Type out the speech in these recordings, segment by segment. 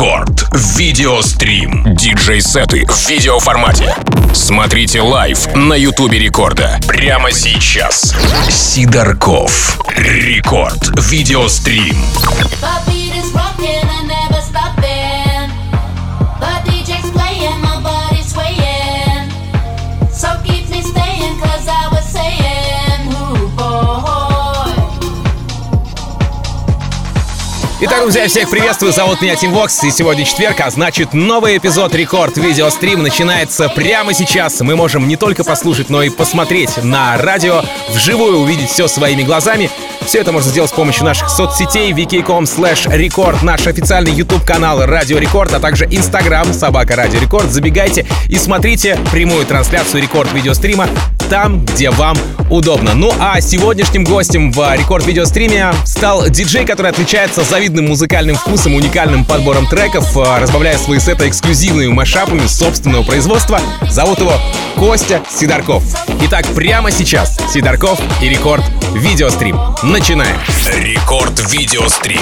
Рекорд. Видеострим. Диджей-сеты в видеоформате. Смотрите лайв на Ютубе Рекорда. Прямо сейчас. Сидорков. Рекорд. Видеострим. Итак, друзья, всех приветствую, зовут меня Тим Вокс, и сегодня четверг, а значит новый эпизод Рекорд Видеострим начинается прямо сейчас. Мы можем не только послушать, но и посмотреть на радио, вживую увидеть все своими глазами. Все это можно сделать с помощью наших соцсетей vk.com slash record, наш официальный YouTube канал Радио Рекорд, а также Instagram собака Радио Рекорд. Забегайте и смотрите прямую трансляцию Рекорд видеострима там, где вам удобно. Ну а сегодняшним гостем в Рекорд видеостриме стал диджей, который отличается завидным музыкальным вкусом, уникальным подбором треков, а, разбавляя свои сеты эксклюзивными машапами собственного производства. Зовут его Костя Сидорков. Итак, прямо сейчас Сидорков и Рекорд видеострим. Начинаем. Рекорд видеострим.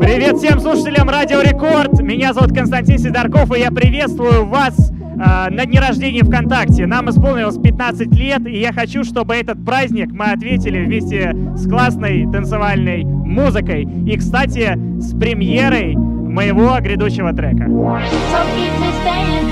Привет всем слушателям Радио Рекорд. Меня зовут Константин Сидорков, и я приветствую вас э, на дне рождения ВКонтакте. Нам исполнилось 15 лет, и я хочу, чтобы этот праздник мы отметили вместе с классной танцевальной музыкой. И, кстати, с премьерой моего грядущего трека. So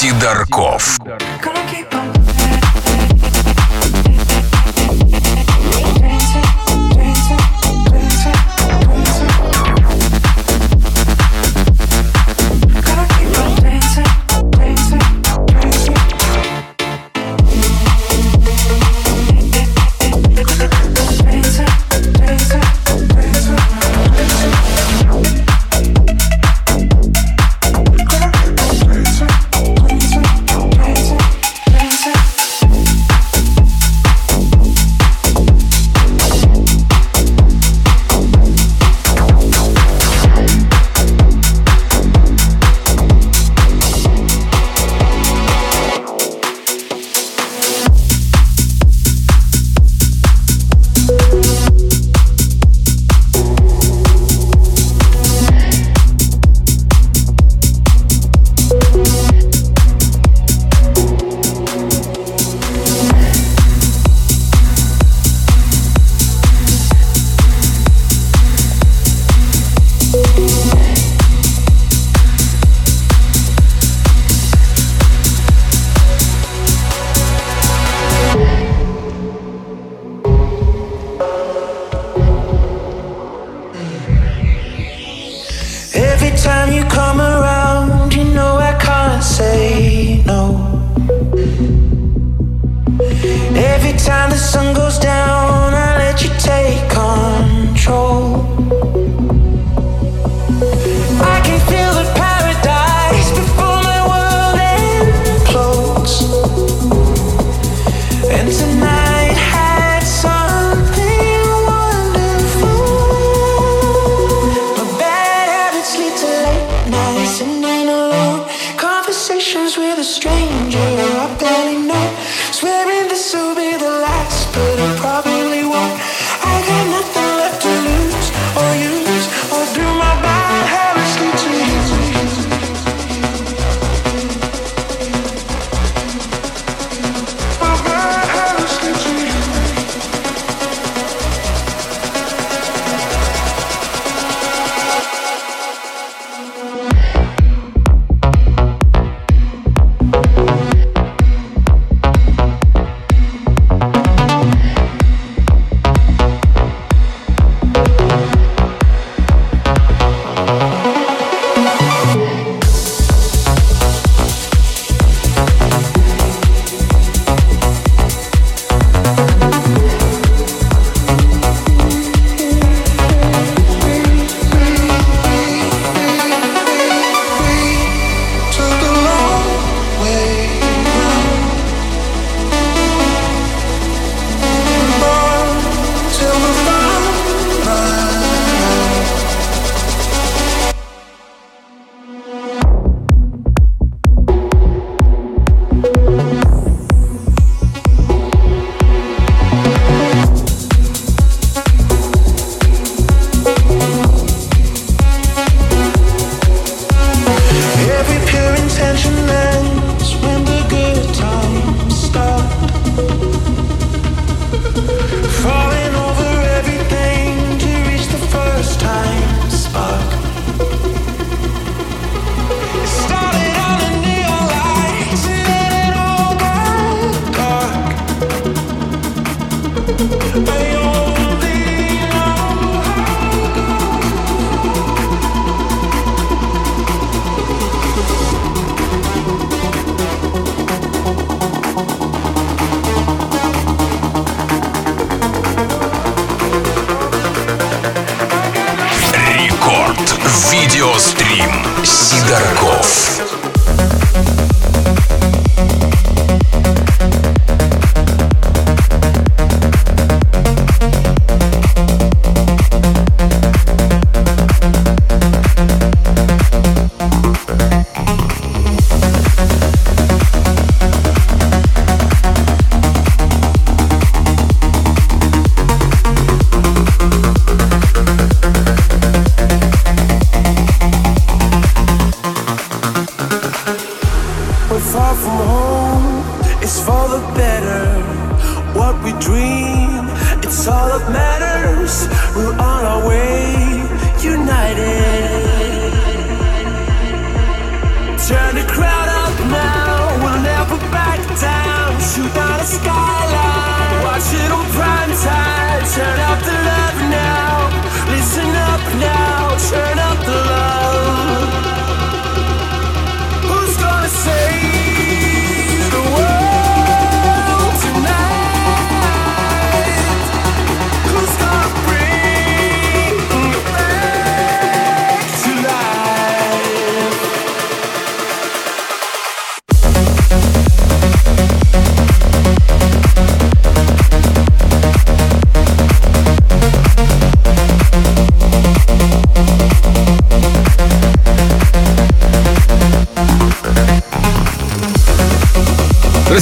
Сидорков.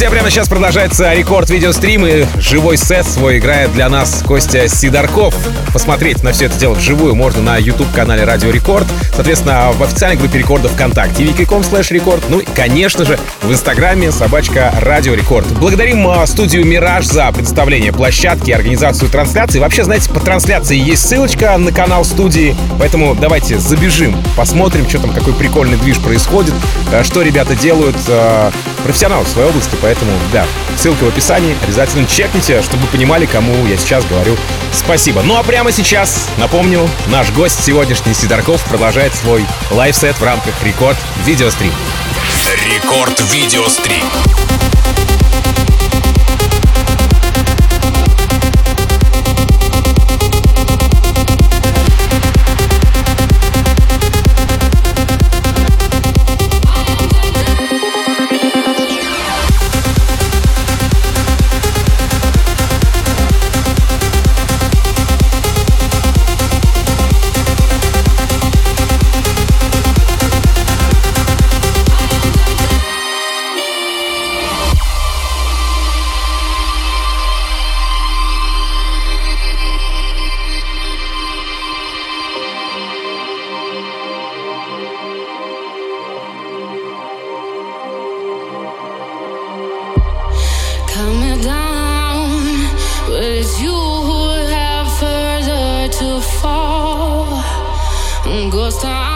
siempre. Прямо сейчас продолжается рекорд видеострим и живой сет свой играет для нас Костя Сидорков. Посмотреть на все это дело вживую можно на YouTube-канале Радио Рекорд, соответственно, в официальной группе рекорда ВКонтакте wiki.com slash рекорд, ну и, конечно же, в Инстаграме собачка Радио Рекорд. Благодарим а, студию Мираж за предоставление площадки, организацию трансляции. Вообще, знаете, по трансляции есть ссылочка на канал студии, поэтому давайте забежим, посмотрим, что там, какой прикольный движ происходит, а, что ребята делают, а, профессионалы в своей области, поэтому, да, ссылка в описании, обязательно чекните, чтобы понимали, кому я сейчас говорю спасибо. Ну а прямо сейчас, напомню, наш гость сегодняшний Сидорков продолжает свой лайфсет в рамках Рекорд Видеострим. Рекорд Видеострим. ghost town.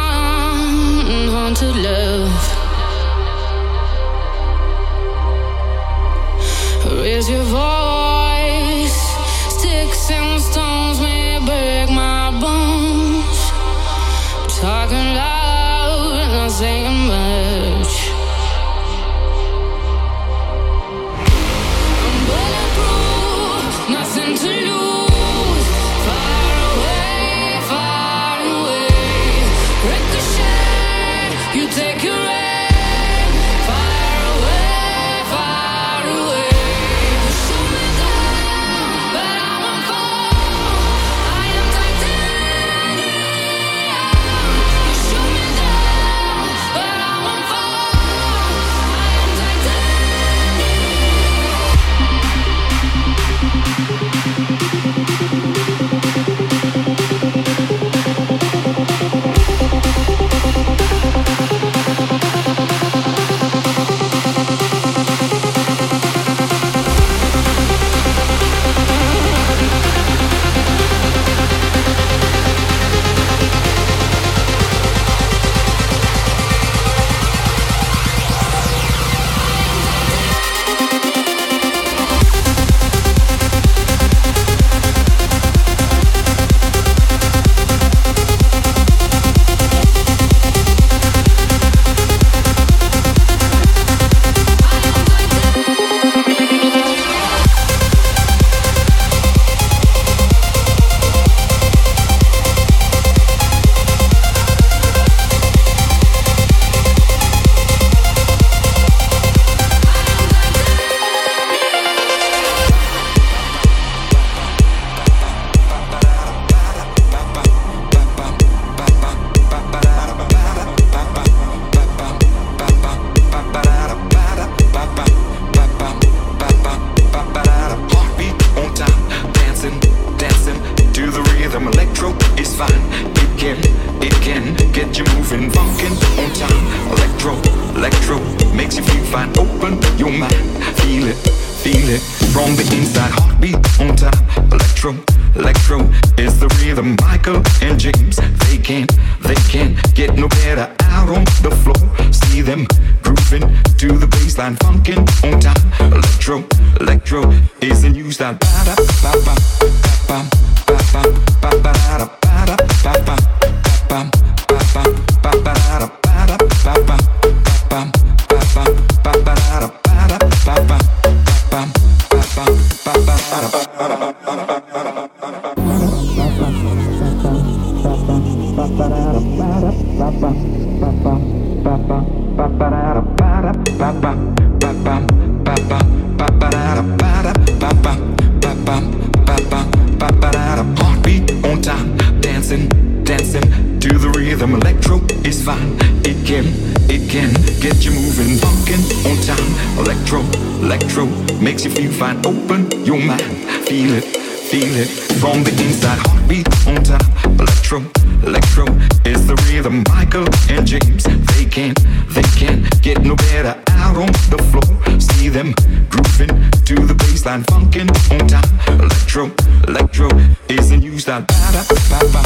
on. Electro, electro is the new style. ba da ba ba ba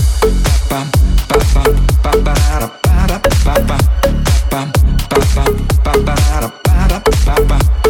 ba ba ba ba ba ba ba ba ba ba ba ba ba ba ba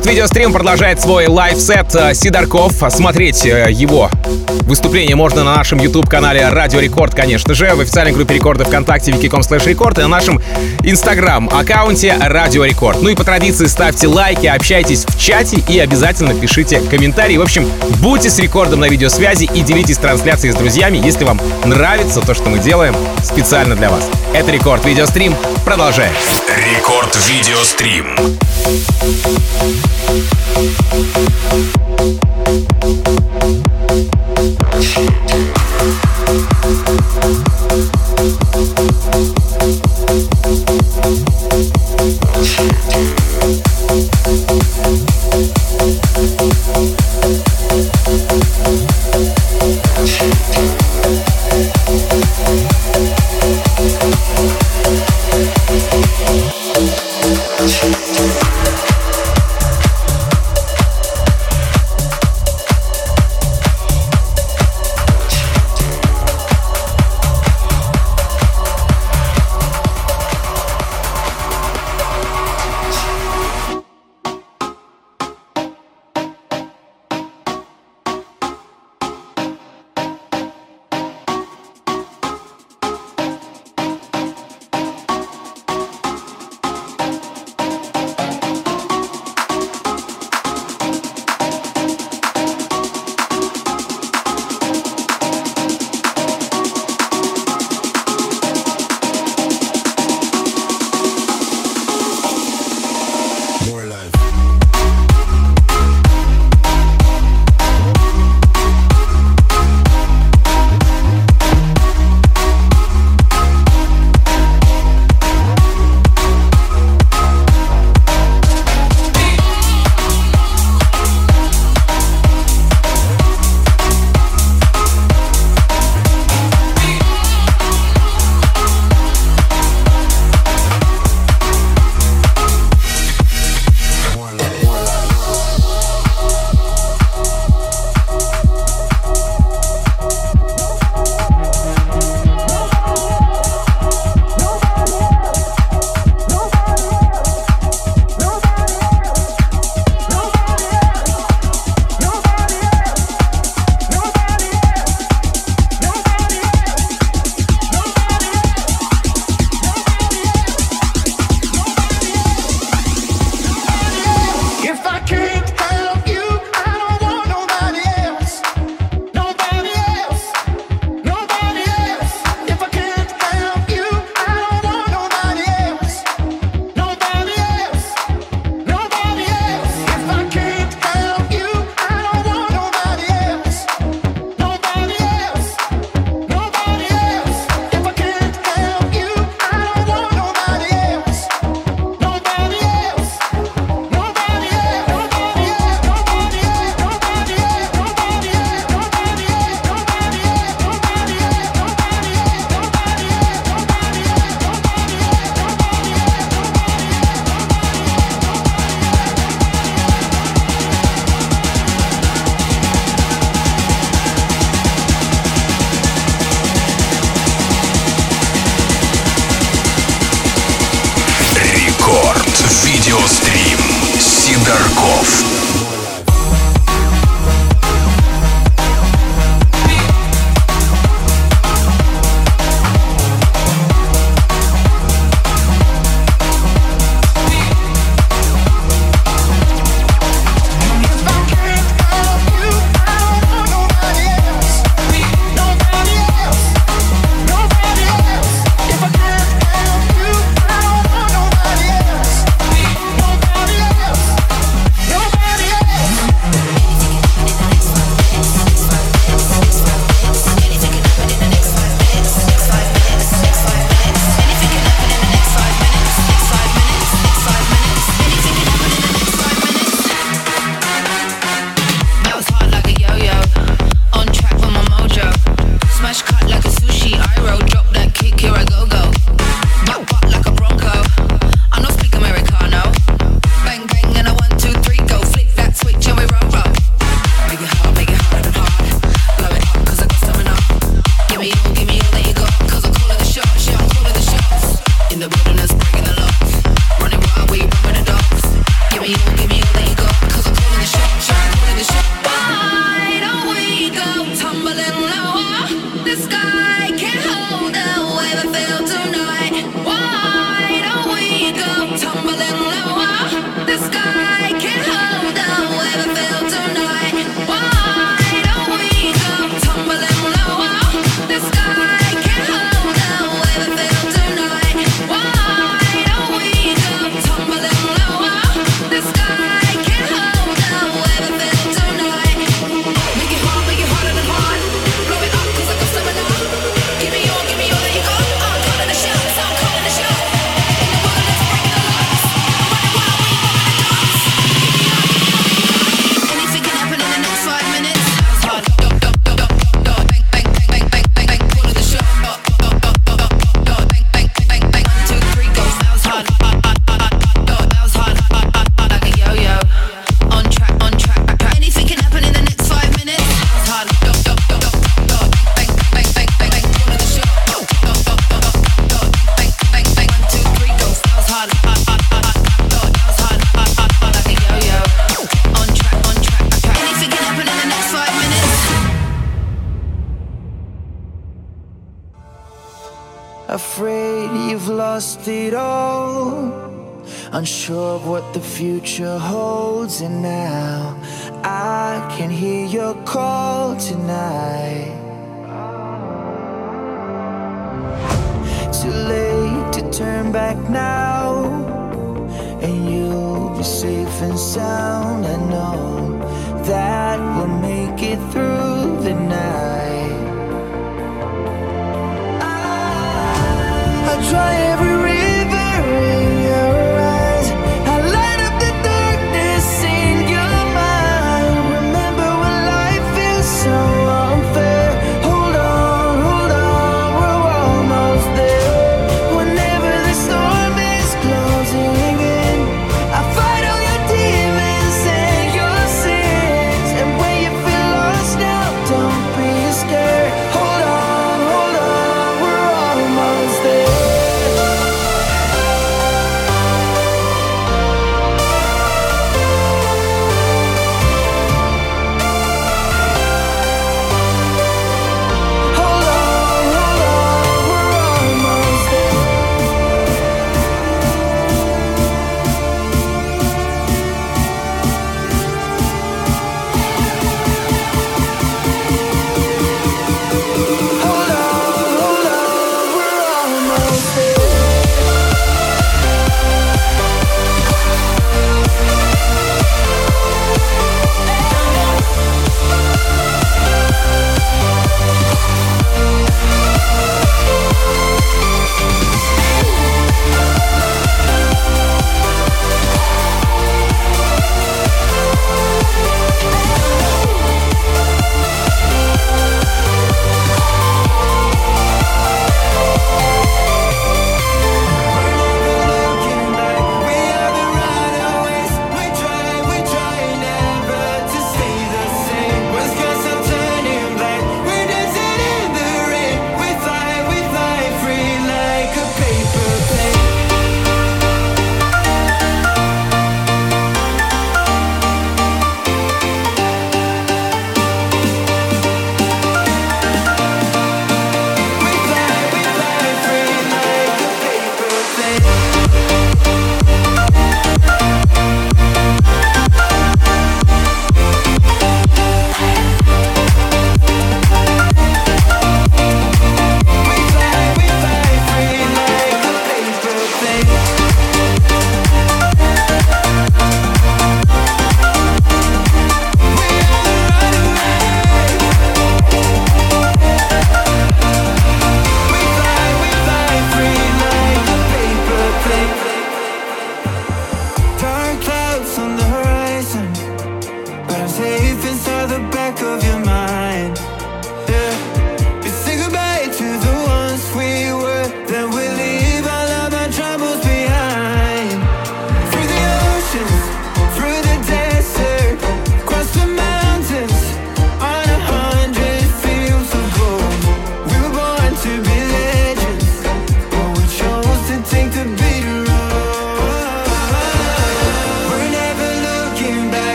рекорд видеострим продолжает свой лайв-сет э, Сидорков. Смотреть э, его выступление можно на нашем YouTube-канале Радио Рекорд, конечно же, в официальной группе рекорда ВКонтакте vk.com slash record и на нашем инстаграм-аккаунте Радио Рекорд. Ну и по традиции ставьте лайки, общайтесь в чате и обязательно пишите комментарии. В общем, будьте с рекордом на видеосвязи и делитесь трансляцией с друзьями, если вам нравится то, что мы делаем специально для вас. Это Рекорд Видеострим. Продолжаем. Рекорд Видеострим. Thank lost it all. Unsure of what the future holds, and now I can hear your call tonight. Too late to turn back now, and you'll be safe and sound. I know that we'll make it through the night. I, I'll try every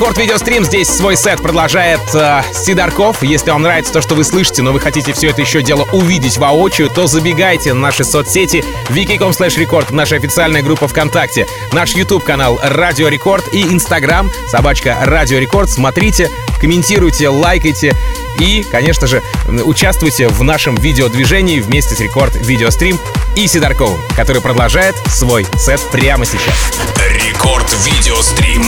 Рекорд Видеострим. Здесь свой сет продолжает э, Сидорков. Если вам нравится то, что вы слышите, но вы хотите все это еще дело увидеть воочию, то забегайте на наши соцсети vk.com slash record, наша официальная группа ВКонтакте, наш YouTube-канал Радио Рекорд и Instagram собачка Радио Рекорд. Смотрите, комментируйте, лайкайте и, конечно же, участвуйте в нашем видеодвижении вместе с Рекорд Видеострим и Сидорковым, который продолжает свой сет прямо сейчас. Рекорд Видеострим.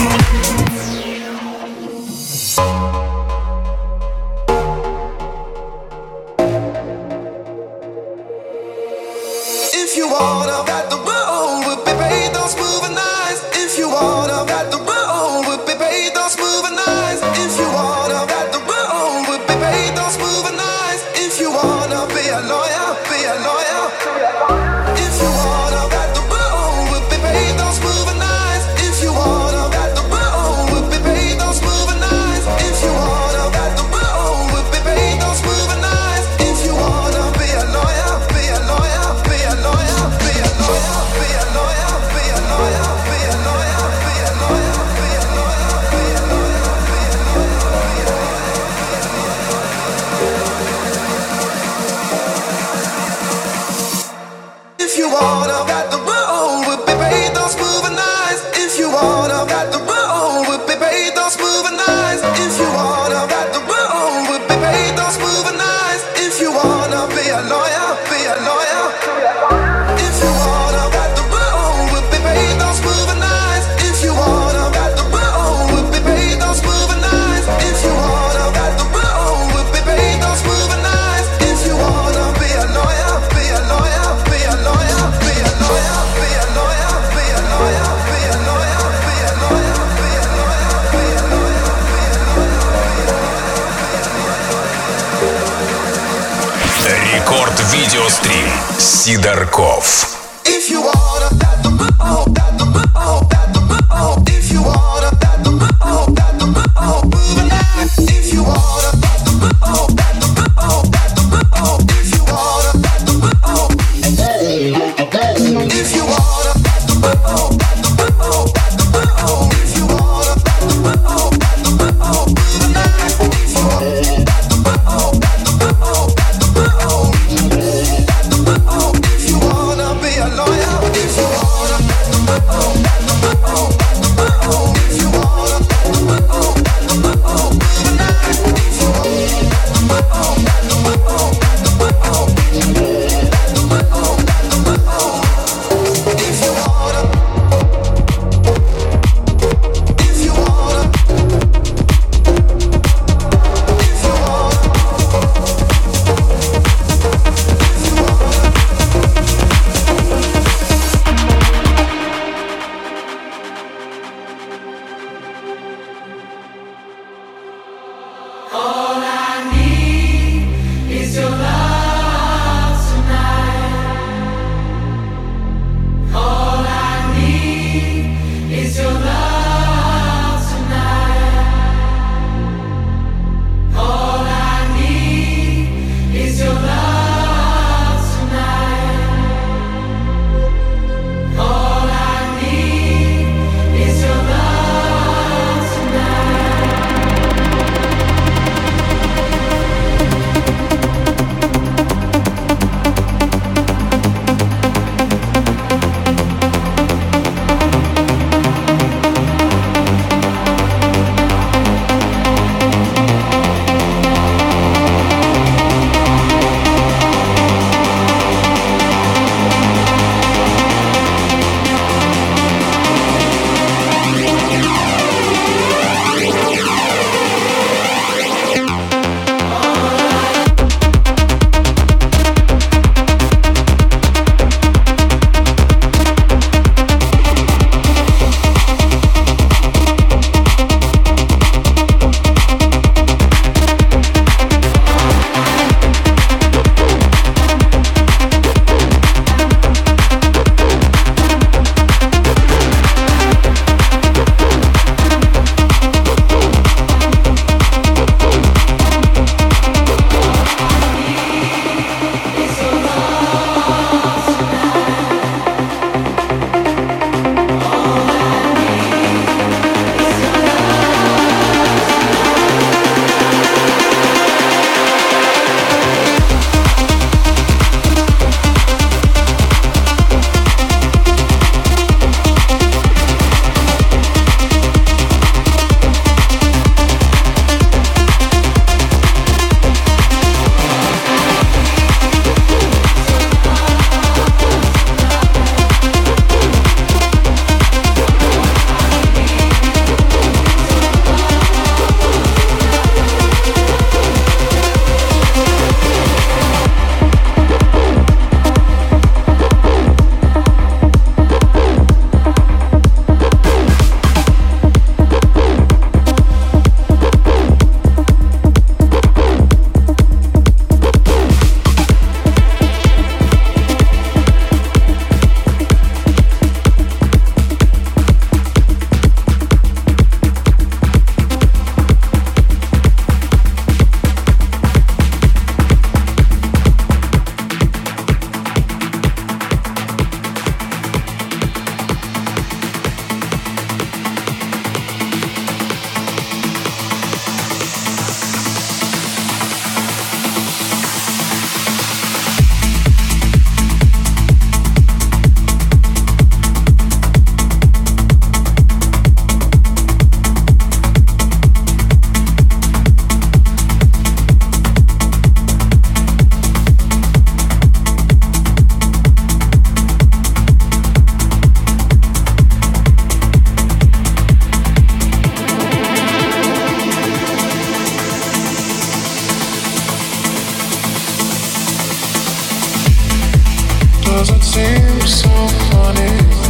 seems so funny.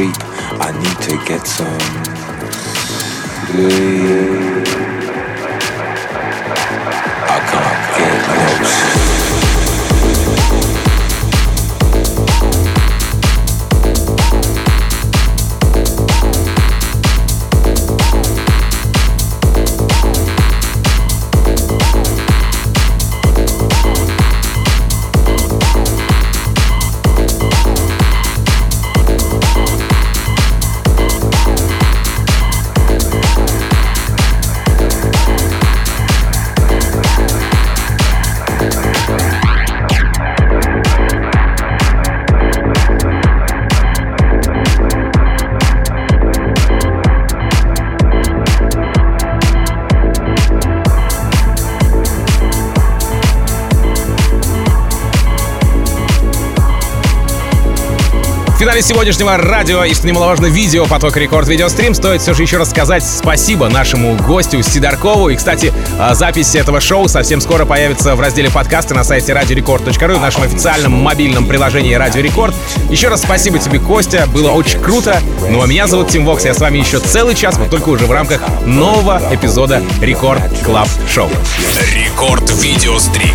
I need to get some sleep. Финале сегодняшнего радио и, что немаловажно, видео поток рекорд видеострим стоит все же еще раз сказать спасибо нашему гостю Сидоркову. И, кстати, а, запись этого шоу совсем скоро появится в разделе подкасты на сайте и в нашем официальном мобильном приложении Радио Рекорд. Еще раз спасибо тебе, Костя, было очень круто. Ну а меня зовут Тим Вокс, я с вами еще целый час, но только уже в рамках нового эпизода Record Club Show. Рекорд видеострим.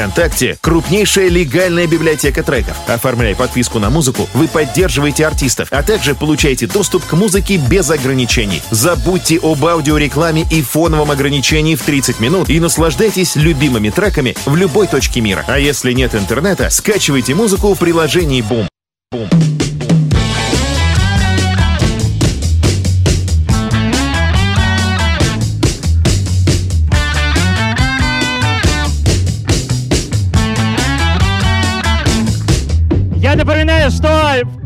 ВКонтакте – крупнейшая легальная библиотека треков. Оформляя подписку на музыку, вы поддерживаете артистов, а также получаете доступ к музыке без ограничений. Забудьте об аудиорекламе и фоновом ограничении в 30 минут и наслаждайтесь любимыми треками в любой точке мира. А если нет интернета, скачивайте музыку в приложении Boom. Boom.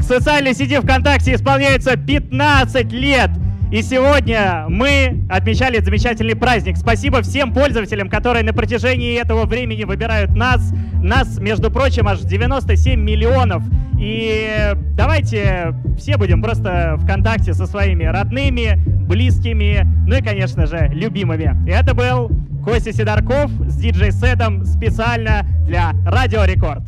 В социальной сети ВКонтакте исполняется 15 лет. И сегодня мы отмечали замечательный праздник. Спасибо всем пользователям, которые на протяжении этого времени выбирают нас. Нас, между прочим, аж 97 миллионов. И давайте все будем просто в контакте со своими родными, близкими, ну и, конечно же, любимыми. И это был Костя Сидорков с диджей-сетом специально для Радио Рекорд.